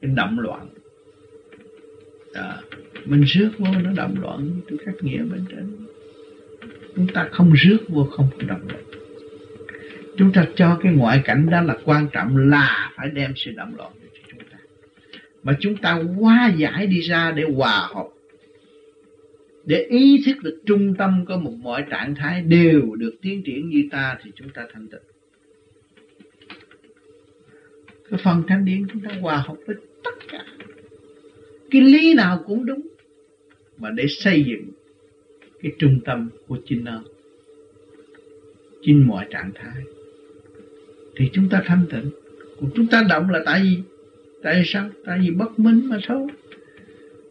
cái đậm loạn. À, mình rước vô nó đậm loạn từ tôi nghĩa bên trên. Chúng ta không rước vô không đậm loạn. Chúng ta cho cái ngoại cảnh đó là quan trọng là phải đem sự đậm loạn cho chúng ta. Mà chúng ta hóa giải đi ra để hòa hợp. Để ý thức được trung tâm có một mọi trạng thái đều được tiến triển như ta thì chúng ta thanh tịnh. Cái phần thanh điển chúng ta hòa hợp với cái lý nào cũng đúng. Mà để xây dựng cái trung tâm của chính nó chính mọi trạng thái, thì chúng ta thanh tịnh. Còn chúng ta động là tại vì, tại sao? Tại vì bất minh mà thôi.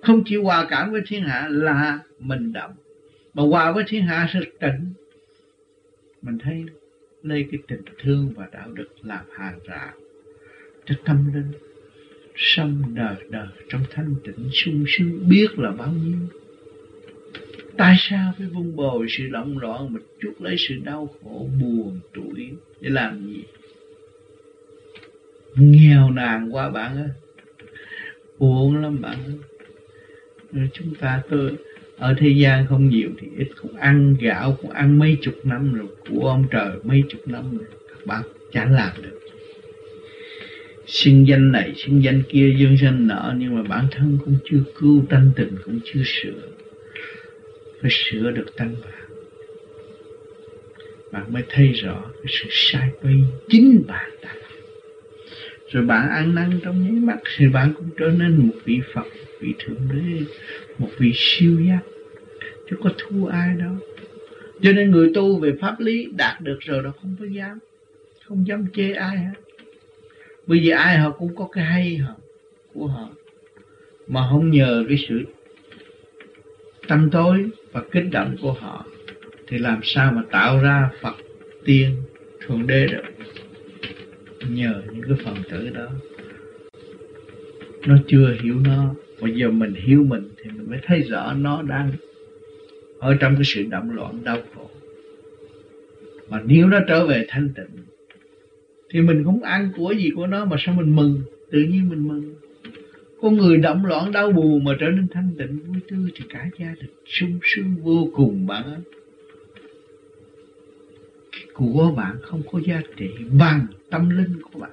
Không chịu hòa cảm với thiên hạ là mình động. Mà hòa với thiên hạ sẽ tịnh. Mình thấy lấy cái tình thương và đạo đức làm hàng rào cho tâm linh sống đời đời trong thanh tịnh sung sướng, biết là bao nhiêu. Tại sao phải vun bồi sự động loạn mà chuốc lấy sự đau khổ buồn tuổi để làm gì? Nghèo nàn quá bạn ơi. Buồn lắm bạn ơi. Rồi chúng ta tôi, ở thế gian không nhiều thì ít, cũng ăn gạo, cũng ăn mấy chục năm rồi, của ông trời mấy chục năm rồi, các bạn chẳng làm được xin danh này xin danh kia dương danh nọ, nhưng mà bản thân cũng chưa cứu tánh tình cũng chưa sửa. Phải sửa được tánh bạn bạn mới thấy rõ cái sự sai quay chính bạn ta. Rồi bạn ăn năn trong nháy mắt thì bạn cũng trở nên một vị Phật vị thượng đế, một vị siêu giác. Chứ có thua ai đâu. Cho nên người tu về pháp lý đạt được rồi đó không có dám, không dám chê ai hết bởi vì ai họ cũng có cái hay họ, của họ. Mà không nhờ cái sự tâm tối và kích động của họ, thì làm sao mà tạo ra Phật tiên thượng đế được? Nhờ những cái phần tử đó. Nó chưa hiểu nó bây giờ mình hiểu mình thì mình mới thấy rõ nó đang ở trong cái sự động loạn, đau khổ. Mà nếu nó trở về thanh tịnh thì mình không ăn của gì của nó mà sao mình mừng? Tự nhiên mình mừng. Con người động loạn, đau buồn mà trở nên thanh tịnh, vui tươi thì cả gia đình sung sướng vô cùng bạn ơi. Của bạn không có giá trị, bằng tâm linh của bạn.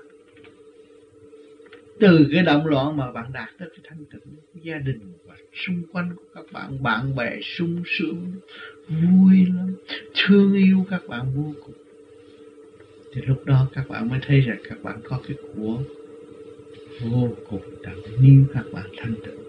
Từ cái động loạn mà bạn đạt tới cái thanh tịnh, gia đình và xung quanh của các bạn bạn bè sung sướng, vui lắm, thương yêu các bạn vô cùng thì lúc đó các bạn mới thấy rằng các bạn có cái của vô cùng đặng níu các bạn thanh tịnh.